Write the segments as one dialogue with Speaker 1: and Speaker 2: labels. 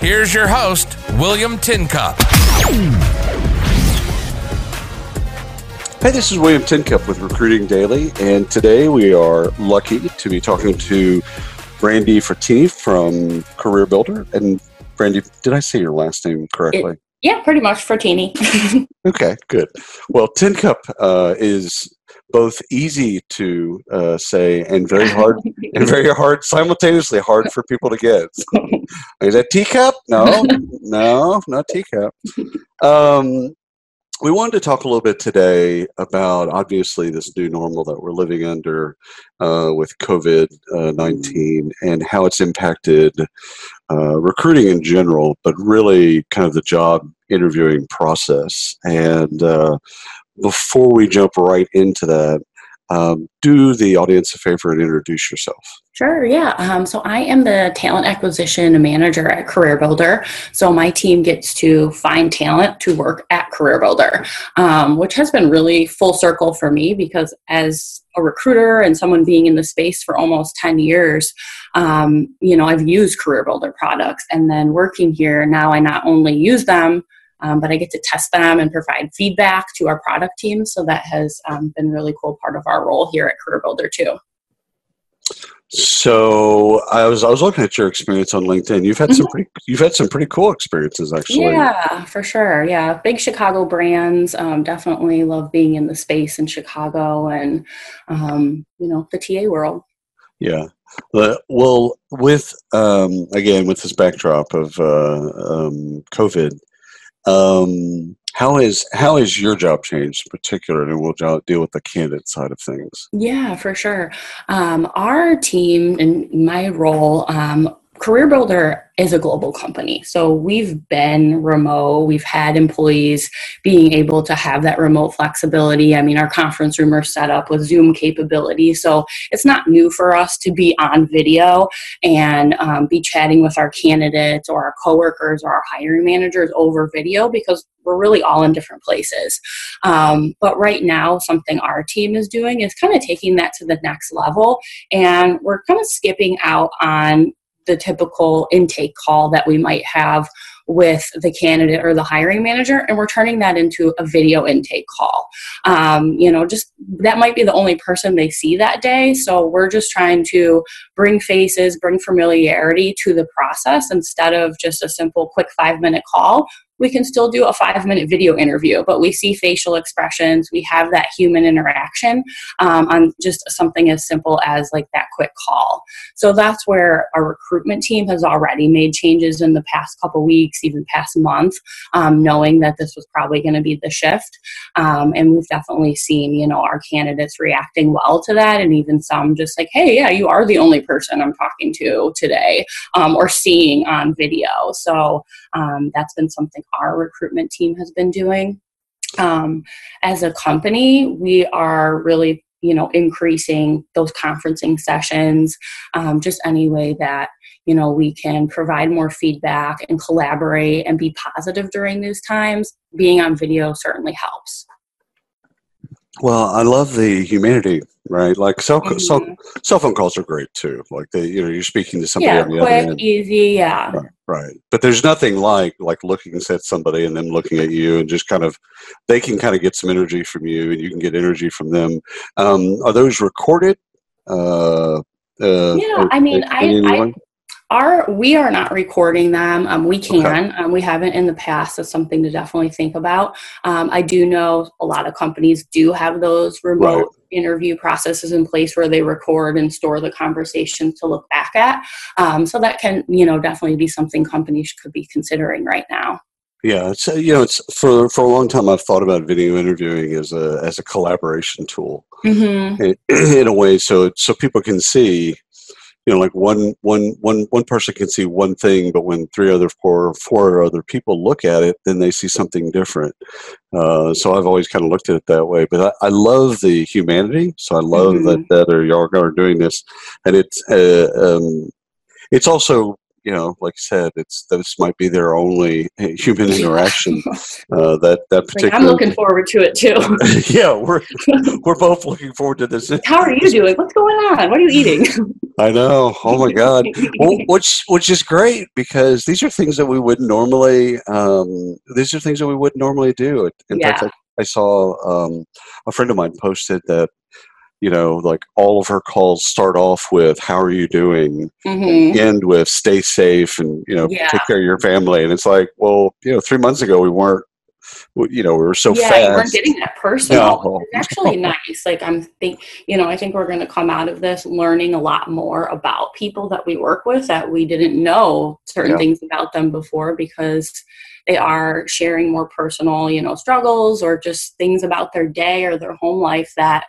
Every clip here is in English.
Speaker 1: Here's your host, William Tincup.
Speaker 2: Hey, this is William Tincup with Recruiting Daily, and today we are lucky to be talking to Brandy Frattini from Career Builder. And Brandy, did I say your last name correctly? It,
Speaker 3: yeah, pretty much Frattini.
Speaker 2: okay, good. Well, Tincup uh, is both easy to uh, say and very hard and very hard simultaneously hard for people to get. Is that teacup? No, no, not teacup. Um, we wanted to talk a little bit today about obviously this new normal that we're living under uh, with COVID uh, 19 and how it's impacted uh, recruiting in general, but really kind of the job interviewing process. And uh, before we jump right into that, um, do the audience a favor and introduce yourself.
Speaker 3: Sure, yeah. Um, so I am the talent acquisition manager at Career Builder. So my team gets to find talent to work at Career Builder, um, which has been really full circle for me because as a recruiter and someone being in the space for almost 10 years, um, you know, I've used Career Builder products. And then working here, now I not only use them, um, but I get to test them and provide feedback to our product team. So that has um, been really cool part of our role here at Career Builder too.
Speaker 2: So I was I was looking at your experience on LinkedIn. You've had some mm-hmm. pretty you've had some pretty cool experiences actually.
Speaker 3: Yeah, for sure. Yeah, big Chicago brands. Um, definitely love being in the space in Chicago and um, you know the TA world.
Speaker 2: Yeah. well, with um, again with this backdrop of uh, um, COVID, um, how is how has your job changed, particularly? We'll deal with the candidate side of things.
Speaker 3: Yeah, for sure. Um, our team and my role um, Career Builder is a global company. So we've been remote. We've had employees being able to have that remote flexibility. I mean, our conference room are set up with Zoom capability. So it's not new for us to be on video and um, be chatting with our candidates or our coworkers or our hiring managers over video because we're really all in different places. Um, but right now, something our team is doing is kind of taking that to the next level. And we're kind of skipping out on the typical intake call that we might have with the candidate or the hiring manager and we're turning that into a video intake call. Um, you know just that might be the only person they see that day so we're just trying to bring faces bring familiarity to the process instead of just a simple quick five minute call we can still do a five minute video interview, but we see facial expressions, we have that human interaction um, on just something as simple as like that quick call. So that's where our recruitment team has already made changes in the past couple weeks, even past month, um, knowing that this was probably going to be the shift. Um, and we've definitely seen, you know, our candidates reacting well to that, and even some just like, hey, yeah, you are the only person I'm talking to today um, or seeing on video. So um, that's been something our recruitment team has been doing. Um, as a company, we are really you know increasing those conferencing sessions um, just any way that you know we can provide more feedback and collaborate and be positive during these times being on video certainly helps
Speaker 2: well, I love the humanity, right? Like cell mm-hmm. cell, cell phone calls are great too. Like the you know you're speaking to somebody
Speaker 3: yeah,
Speaker 2: on the
Speaker 3: quick,
Speaker 2: other
Speaker 3: end. easy, yeah.
Speaker 2: Right, right. But there's nothing like like looking at somebody and them looking at you and just kind of they can kind of get some energy from you and you can get energy from them. Um, are those recorded? Uh,
Speaker 3: uh, yeah, I mean, I, I our we are not recording them um, we can okay. um, we haven't in the past That's something to definitely think about um, i do know a lot of companies do have those remote right. interview processes in place where they record and store the conversations to look back at um, so that can you know definitely be something companies could be considering right now
Speaker 2: yeah, it's uh, you know, it's for for a long time. I've thought about video interviewing as a as a collaboration tool mm-hmm. in, in, a way, so so people can see you know like one one one one person can see one thing but when three other four four other people look at it then they see something different uh, so i've always kind of looked at it that way but i, I love the humanity so i love mm-hmm. that that are y'all are doing this and it's uh, um, it's also you know, like I said, it's this might be their only human interaction. Uh, that that particular.
Speaker 3: I'm looking forward to it too.
Speaker 2: yeah, we're we're both looking forward to this.
Speaker 3: How are you doing? What's going on? What are you eating?
Speaker 2: I know. Oh my God. well, which which is great because these are things that we would normally. Um, these are things that we would normally do. In yeah. fact, I, I saw um, a friend of mine posted that you know, like all of her calls start off with "How are you doing?" Mm-hmm. end with "Stay safe" and you know, yeah. take care of your family. And it's like, well, you know, three months ago we weren't, you know, we were so
Speaker 3: yeah,
Speaker 2: fast.
Speaker 3: you weren't getting that personal. No. It's actually nice. Like I'm think, you know, I think we're going to come out of this learning a lot more about people that we work with that we didn't know certain yeah. things about them before because they are sharing more personal, you know, struggles or just things about their day or their home life that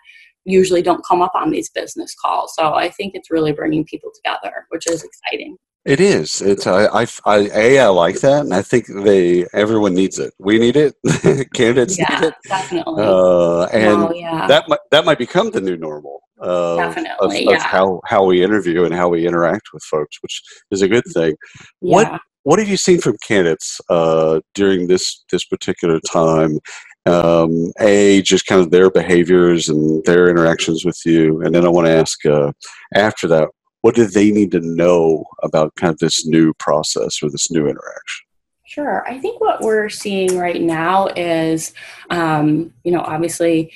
Speaker 3: usually don't come up on these business calls. So I think it's really bringing people together, which is exciting.
Speaker 2: It is. It's I, I, I a I like that, and I think they everyone needs it. We need it. Candidates
Speaker 3: yeah,
Speaker 2: need it.
Speaker 3: Definitely.
Speaker 2: Uh, and oh, yeah. that might that might become the new normal.
Speaker 3: Definitely.
Speaker 2: Of,
Speaker 3: yeah.
Speaker 2: how how we interview and how we interact with folks, which is a good thing. What what have you seen from candidates uh, during this this particular time um, a just kind of their behaviors and their interactions with you. And then i want to ask uh, after that what do they need to know about kind of this new process or this new interaction?
Speaker 3: Sure. I think what we're seeing right now is um, you know obviously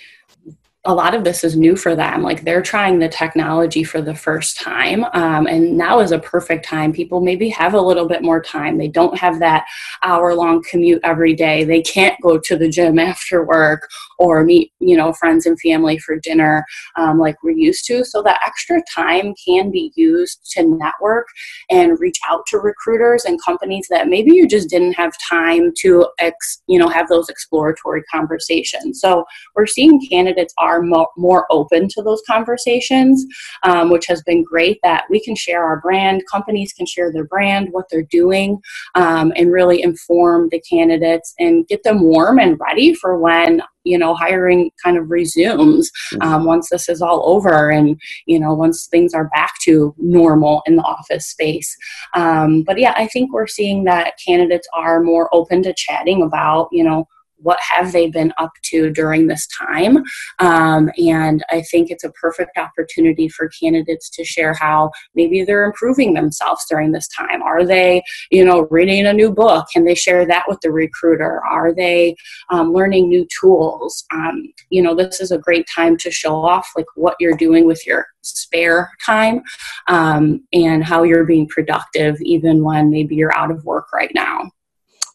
Speaker 3: a lot of this is new for them. Like they're trying the technology for the first time. Um, and now is a perfect time. People maybe have a little bit more time. They don't have that hour long commute every day. They can't go to the gym after work or meet, you know, friends and family for dinner um, like we're used to. So that extra time can be used to network and reach out to recruiters and companies that maybe you just didn't have time to, ex, you know, have those exploratory conversations. So we're seeing candidates are are mo- more open to those conversations, um, which has been great that we can share our brand, companies can share their brand, what they're doing, um, and really inform the candidates and get them warm and ready for when you know hiring kind of resumes mm-hmm. um, once this is all over and you know once things are back to normal in the office space um, but yeah i think we're seeing that candidates are more open to chatting about you know what have they been up to during this time. Um, and i think it's a perfect opportunity for candidates to share how maybe they're improving themselves during this time. Are they you know reading a new book? Can they share that with the recruiter? Are they um, learning new tools? Um, you know this is a great time to show off like what you're doing with your spare time um, and how you're being productive even when maybe you're out of work right now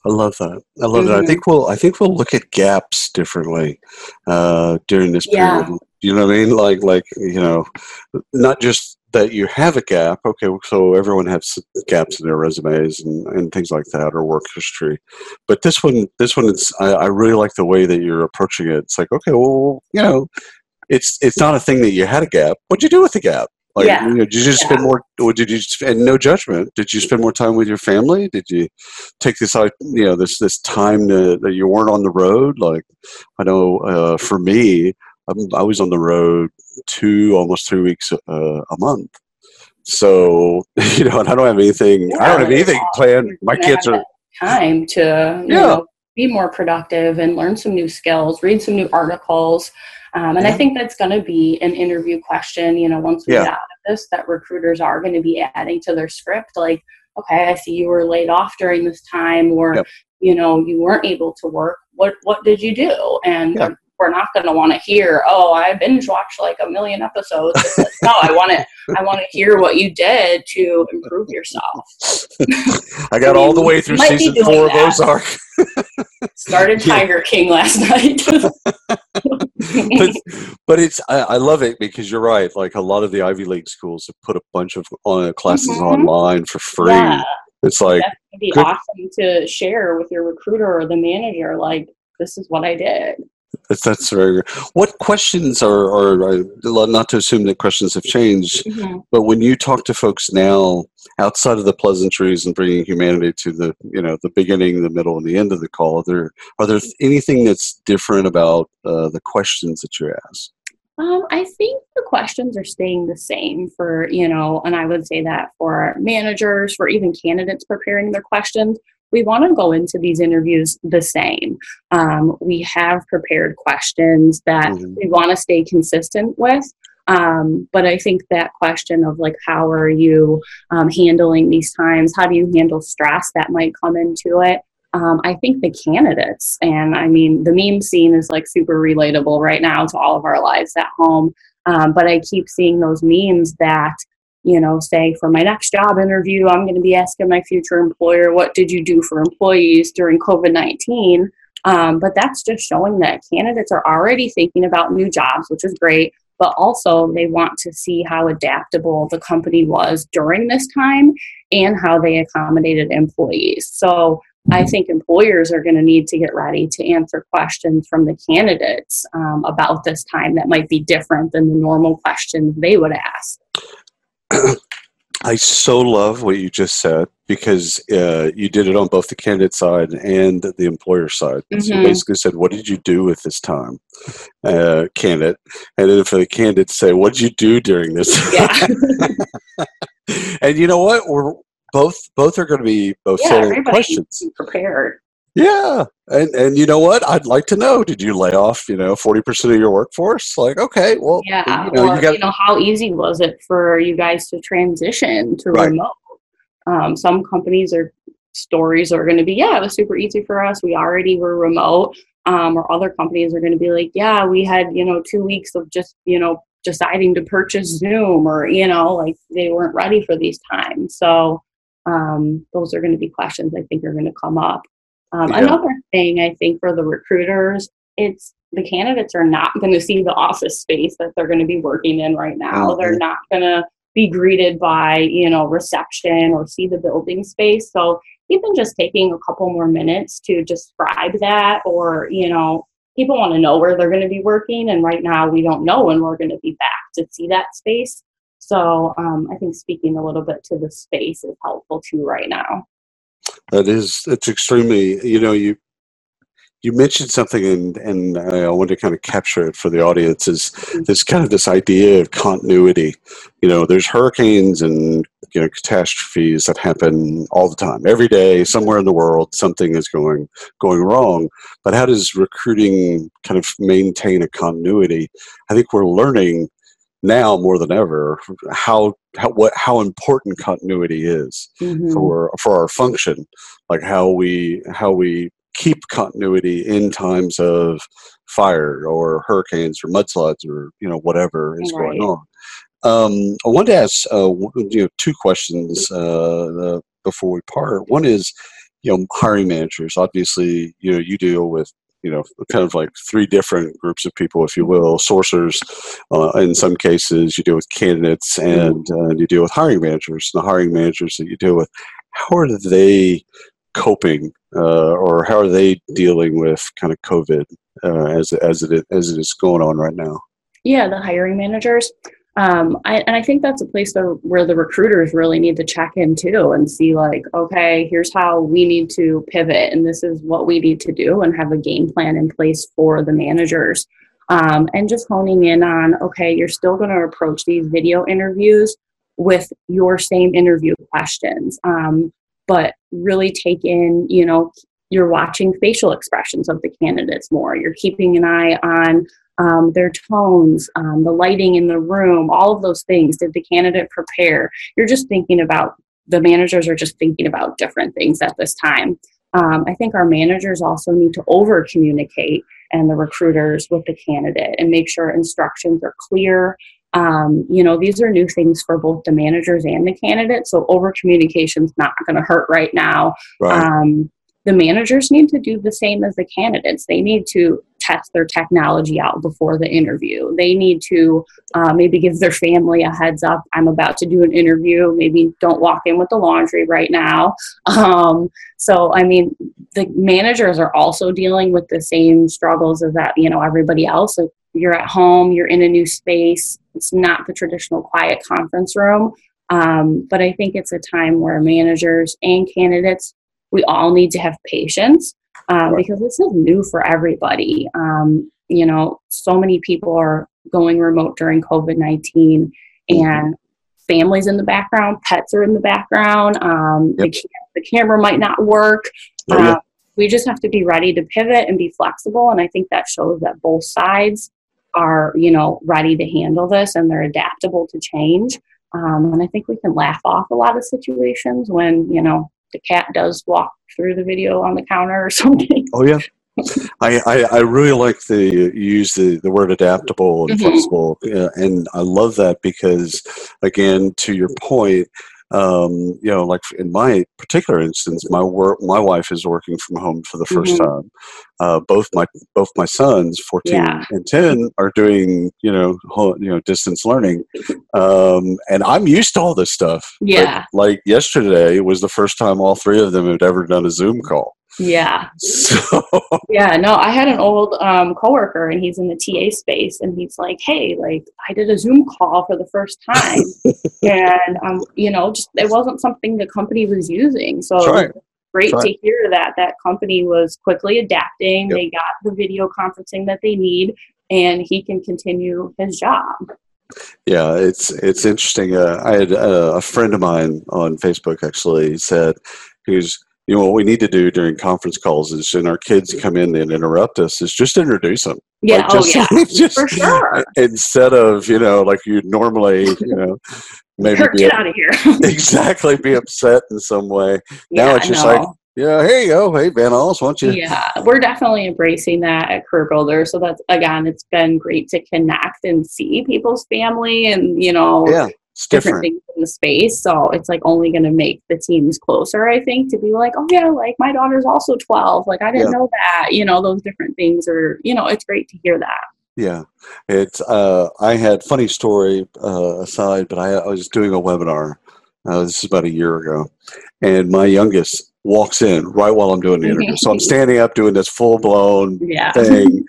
Speaker 2: I love that. I love mm-hmm. that. I think we'll I think we'll look at gaps differently uh, during this period. Yeah. You know what I mean? Like like you know, not just that you have a gap. Okay, so everyone has gaps in their resumes and, and things like that or work history. But this one, this one, is I, I really like the way that you're approaching it. It's like okay, well, you know, it's it's not a thing that you had a gap. What'd you do with the gap? Like, yeah. You know, did you just yeah. spend more, or did you, and no judgment, did you spend more time with your family? Did you take this, out you know, this, this time to, that you weren't on the road? Like, I know uh, for me, I'm, i was on the road two, almost three weeks uh, a month. So, you know, and I don't have anything, yeah, I don't have anything planned. My kids are.
Speaker 3: Time to, yeah. Know, be more productive and learn some new skills, read some new articles. Um, and yeah. I think that's going to be an interview question, you know, once we yeah. get out of this, that recruiters are going to be adding to their script. Like, okay, I see you were laid off during this time, or, yep. you know, you weren't able to work. What, what did you do? And yep we're not going to want to hear, oh, I binge watched like a million episodes. Like, no, I want to, I want to hear what you did to improve yourself.
Speaker 2: I got I mean, all the way through season four that. of Ozark.
Speaker 3: Started Tiger yeah. King last night.
Speaker 2: But, but, it's I, I, love it because you're right. Like a lot of the Ivy League schools have put a bunch of uh, classes mm-hmm. online for free. Yeah. It's like
Speaker 3: be good. awesome to share with your recruiter or the manager. Like this is what I did.
Speaker 2: That's, that's very good. What questions are, are, are, not to assume that questions have changed, mm-hmm. but when you talk to folks now outside of the pleasantries and bringing humanity to the, you know, the beginning, the middle, and the end of the call, are there, are there anything that's different about uh, the questions that you ask?
Speaker 3: Um, I think the questions are staying the same for, you know, and I would say that for managers, for even candidates preparing their questions we want to go into these interviews the same. Um, we have prepared questions that mm-hmm. we want to stay consistent with. Um, but I think that question of like, how are you um, handling these times? How do you handle stress that might come into it? Um, I think the candidates, and I mean, the meme scene is like super relatable right now to all of our lives at home. Um, but I keep seeing those memes that you know, say for my next job interview, I'm going to be asking my future employer, what did you do for employees during COVID 19? Um, but that's just showing that candidates are already thinking about new jobs, which is great. But also, they want to see how adaptable the company was during this time and how they accommodated employees. So, I think employers are going to need to get ready to answer questions from the candidates um, about this time that might be different than the normal questions they would ask.
Speaker 2: I so love what you just said because uh, you did it on both the candidate side and the employer side. Mm-hmm. So you basically said, "What did you do with this time, uh, candidate?" And then for the candidate, to say, "What did you do during this?" Yeah. and you know what? We're both both are going to be both yeah, questions.
Speaker 3: Prepared.
Speaker 2: Yeah, and and you know what? I'd like to know. Did you lay off you know forty percent of your workforce? Like, okay, well,
Speaker 3: yeah. You know, or, you, got you know, how easy was it for you guys to transition to right. remote? Um, some companies are stories are going to be, yeah, it was super easy for us. We already were remote. Um, or other companies are going to be like, yeah, we had you know two weeks of just you know deciding to purchase Zoom, or you know, like they weren't ready for these times. So um, those are going to be questions I think are going to come up. Um, yeah. Another thing I think for the recruiters, it's the candidates are not going to see the office space that they're going to be working in right now. Mm-hmm. They're not going to be greeted by you know reception or see the building space. So even just taking a couple more minutes to describe that, or you know, people want to know where they're going to be working, and right now we don't know when we're going to be back to see that space. So um, I think speaking a little bit to the space is helpful too right now.
Speaker 2: That is, it's extremely, you know, you you mentioned something and and I want to kind of capture it for the audience is mm-hmm. this kind of this idea of continuity. You know, there's hurricanes and you know catastrophes that happen all the time, every day, somewhere in the world, something is going going wrong. But how does recruiting kind of maintain a continuity? I think we're learning now more than ever how how what how important continuity is mm-hmm. for for our function like how we how we keep continuity in times of fire or hurricanes or mudslides or you know whatever is right. going on um, I wanted to ask uh, you know two questions uh, before we part. One is, you know, hiring managers. Obviously, you know, you deal with you know, kind of like three different groups of people, if you will. Sourcers, uh, in some cases, you deal with candidates, and uh, you deal with hiring managers. And the hiring managers that you deal with, how are they coping, uh, or how are they dealing with kind of COVID uh, as as it as it is going on right now?
Speaker 3: Yeah, the hiring managers. Um, I, and I think that's a place where the recruiters really need to check in too and see like, okay, here's how we need to pivot, and this is what we need to do, and have a game plan in place for the managers. Um, and just honing in on, okay, you're still going to approach these video interviews with your same interview questions, um, but really take in, you know, you're watching facial expressions of the candidates more. You're keeping an eye on um, their tones, um, the lighting in the room, all of those things. Did the candidate prepare? You're just thinking about the managers are just thinking about different things at this time. Um, I think our managers also need to over communicate and the recruiters with the candidate and make sure instructions are clear. Um, you know, these are new things for both the managers and the candidate. So over communication is not going to hurt right now. Right. Um, the managers need to do the same as the candidates. They need to test their technology out before the interview. They need to uh, maybe give their family a heads up. I'm about to do an interview. Maybe don't walk in with the laundry right now. Um, so, I mean, the managers are also dealing with the same struggles as that, you know, everybody else. Like you're at home, you're in a new space. It's not the traditional quiet conference room. Um, but I think it's a time where managers and candidates, we all need to have patience um, because this is new for everybody. Um, you know, so many people are going remote during COVID 19 mm-hmm. and families in the background, pets are in the background, um, yep. the, the, camera might not work. Oh, yeah. uh, we just have to be ready to pivot and be flexible. And I think that shows that both sides are, you know, ready to handle this and they're adaptable to change. Um, and I think we can laugh off a lot of situations when, you know, the cat does walk through the video on the counter or something.
Speaker 2: Oh yeah. I, I, I, really like the use the, the word adaptable and mm-hmm. flexible, uh, and I love that because, again, to your point, um, you know, like in my particular instance, my work, my wife is working from home for the 1st mm-hmm. time. Uh, both my both my sons, fourteen yeah. and ten, are doing you know you know distance learning, um, and I'm used to all this stuff.
Speaker 3: Yeah,
Speaker 2: but like yesterday was the first time all three of them had ever done a Zoom call.
Speaker 3: Yeah. So. Yeah, no, I had an old um, coworker and he's in the TA space and he's like, hey, like I did a Zoom call for the first time. and, um, you know, just it wasn't something the company was using. So right. great to hear that that company was quickly adapting. Yep. They got the video conferencing that they need and he can continue his job.
Speaker 2: Yeah, it's it's interesting. Uh, I had uh, a friend of mine on Facebook actually said, who's you know what we need to do during conference calls is when our kids come in and interrupt us is just introduce them
Speaker 3: yeah like oh, just, oh yeah just, for sure
Speaker 2: instead of you know like you normally you know maybe
Speaker 3: get out of here
Speaker 2: exactly be upset in some way yeah, now it's just no. like yeah, here you go. Hey, Van Alls, won't you?
Speaker 3: Yeah, we're definitely embracing that at Career Builder. So that's again, it's been great to connect and see people's family and you know
Speaker 2: yeah
Speaker 3: different things in the space. So it's like only going to make the teams closer, I think, to be like, oh yeah, like my daughter's also 12. Like I didn't yeah. know that. You know, those different things are, you know, it's great to hear that.
Speaker 2: Yeah, it's. Uh, I had funny story uh, aside, but I, I was doing a webinar. Uh, this is about a year ago, and my youngest walks in right while I'm doing the interview. so I'm standing up doing this full blown
Speaker 3: yeah.
Speaker 2: thing,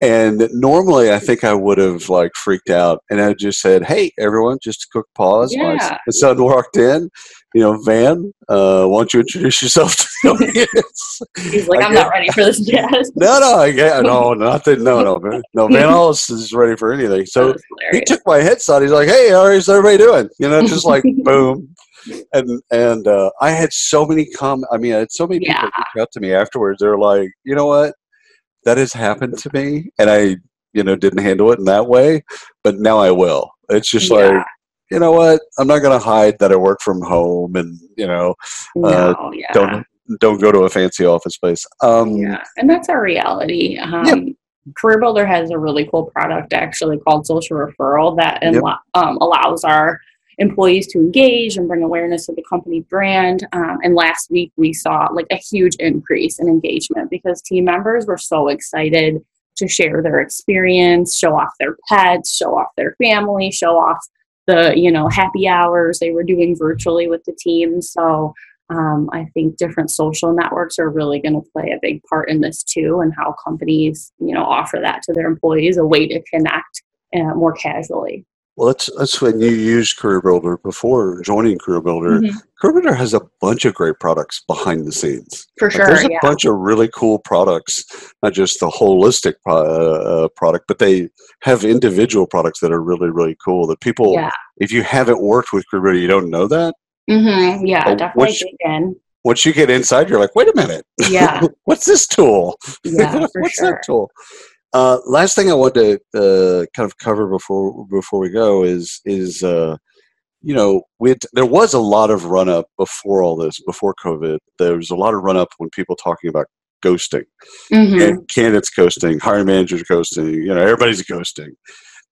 Speaker 2: And normally, I think I would have like freaked out, and I just said, "Hey, everyone, just a quick pause."
Speaker 3: Yeah.
Speaker 2: My son walked in. You know, Van, uh, why don't you introduce yourself to the
Speaker 3: audience? He's like, I I'm not ready for this yet.
Speaker 2: no, no, I get, no, not that, no, no, man. no. Van Allis is ready for anything. So he took my headset. He's like, "Hey, how is everybody doing?" You know, just like boom and and uh, I had so many com. I mean, I had so many people yeah. reach out to me afterwards. They're like, you know what? That has happened to me and I, you know, didn't handle it in that way, but now I will. It's just yeah. like, you know what? I'm not going to hide that I work from home and, you know,
Speaker 3: no, uh, yeah.
Speaker 2: don't don't go to a fancy office place. Um,
Speaker 3: yeah, and that's our reality. Um, yeah. Career Builder has a really cool product actually called Social Referral that yep. um, allows our employees to engage and bring awareness of the company brand. Um, and last week we saw like a huge increase in engagement because team members were so excited to share their experience, show off their pets, show off their family, show off the you know happy hours they were doing virtually with the team. So um, I think different social networks are really going to play a big part in this too, and how companies you know offer that to their employees a way to connect uh, more casually.
Speaker 2: Well, that's that's when you used Career Builder before joining Career Builder. Mm-hmm. Career Builder has a bunch of great products behind the scenes.
Speaker 3: For sure,
Speaker 2: like there's a
Speaker 3: yeah.
Speaker 2: bunch of really cool products, not just the holistic uh, uh, product, but they have individual products that are really really cool. That people, yeah. if you haven't worked with Career Builder, you don't know that.
Speaker 3: Mm-hmm. Yeah, but definitely. Once,
Speaker 2: once you get inside, you're like, wait a minute.
Speaker 3: Yeah.
Speaker 2: What's this tool?
Speaker 3: Yeah,
Speaker 2: What's
Speaker 3: sure.
Speaker 2: that tool? Uh, last thing I want to uh, kind of cover before before we go is is uh, you know we there was a lot of run up before all this before COVID. There was a lot of run up when people talking about ghosting,
Speaker 3: mm-hmm.
Speaker 2: candidates ghosting, hiring managers ghosting. You know, everybody's ghosting.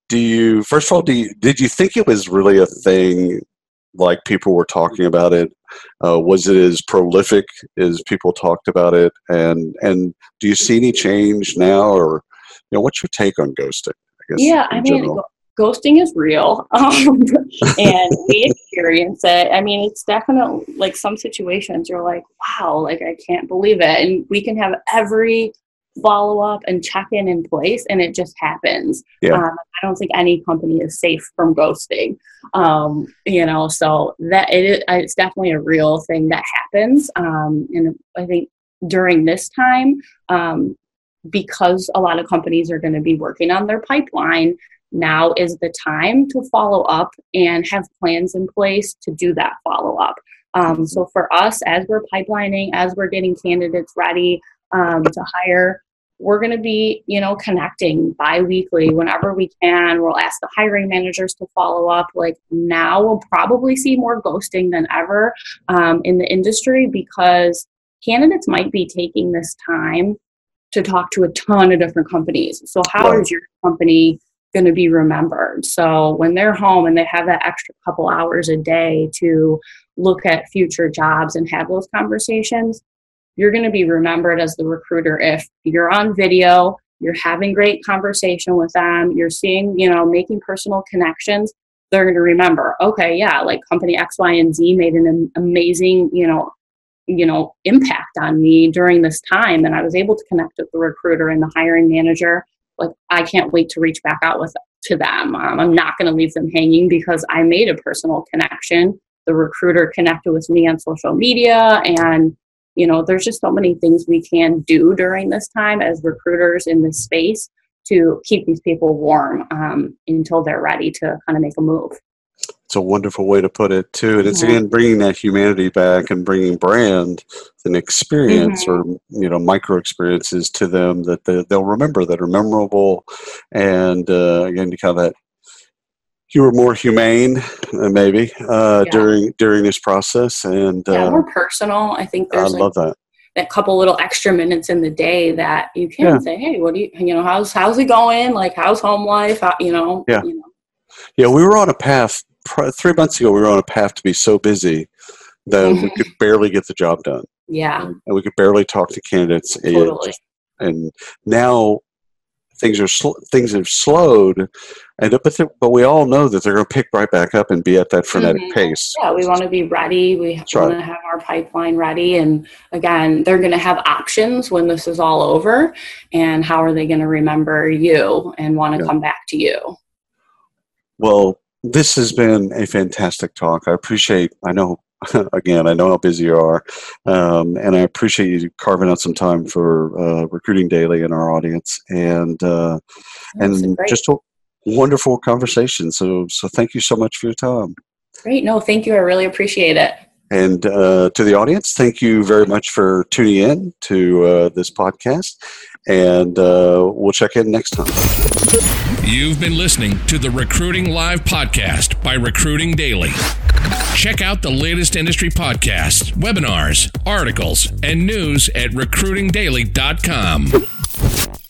Speaker 2: Do you first of all do you, did you think it was really a thing? Like people were talking about it, uh, was it as prolific as people talked about it? And and do you see any change now, or know, what's your take on ghosting?
Speaker 3: I guess, yeah, I mean, general? ghosting is real, um, and we experience it. I mean, it's definitely like some situations you're like, wow, like I can't believe it, and we can have every follow up and check in in place and it just happens yeah. um, i don't think any company is safe from ghosting um, you know so that it, it's definitely a real thing that happens um, and i think during this time um, because a lot of companies are going to be working on their pipeline now is the time to follow up and have plans in place to do that follow up um, so for us as we're pipelining as we're getting candidates ready um, to hire we're going to be you know connecting bi-weekly. Whenever we can we'll ask the hiring managers to follow up. Like now we'll probably see more ghosting than ever um, in the industry because candidates might be taking this time to talk to a ton of different companies so how right. is your company going to be remembered so when they're home and they have that extra couple hours a day to look at future jobs and have those conversations you're going to be remembered as the recruiter if you're on video, you're having great conversation with them, you're seeing, you know, making personal connections. They're going to remember, okay, yeah, like company X, Y, and Z made an amazing, you know, you know, impact on me during this time, and I was able to connect with the recruiter and the hiring manager. Like, I can't wait to reach back out with to them. Um, I'm not going to leave them hanging because I made a personal connection. The recruiter connected with me on social media, and you know there's just so many things we can do during this time as recruiters in this space to keep these people warm um, until they're ready to kind of make a move
Speaker 2: it's a wonderful way to put it too and it's mm-hmm. again bringing that humanity back and bringing brand and experience mm-hmm. or you know micro experiences to them that they, will remember that are memorable and uh, again to kind of that you were more humane, uh, maybe uh, yeah. during during this process, and
Speaker 3: yeah, uh, more personal. I think
Speaker 2: there's I love that
Speaker 3: that couple little extra minutes in the day that you can yeah. say, "Hey, what do you you know? How's how's it going? Like, how's home life? How, you know?
Speaker 2: Yeah,
Speaker 3: you know.
Speaker 2: yeah. We were on a path three months ago. We were on a path to be so busy that we could barely get the job done.
Speaker 3: Yeah,
Speaker 2: and we could barely talk to candidates. Totally. And, and now things are sl- things have slowed, and but but we all know that they're going to pick right back up and be at that frenetic mm-hmm. pace.
Speaker 3: Yeah, we want to be ready. We want right. to have our pipeline ready, and again, they're going to have options when this is all over. And how are they going to remember you and want to yeah. come back to you?
Speaker 2: Well, this has been a fantastic talk. I appreciate. I know again, I know how busy you are, um, and I appreciate you carving out some time for uh, recruiting daily in our audience, and uh, and just a wonderful conversation. So so thank you so much for your time.
Speaker 3: Great, no, thank you. I really appreciate it.
Speaker 2: And uh, to the audience, thank you very much for tuning in to uh, this podcast, and uh, we'll check in next time.
Speaker 1: You've been listening to the Recruiting Live podcast by Recruiting Daily. Check out the latest industry podcasts, webinars, articles, and news at recruitingdaily.com.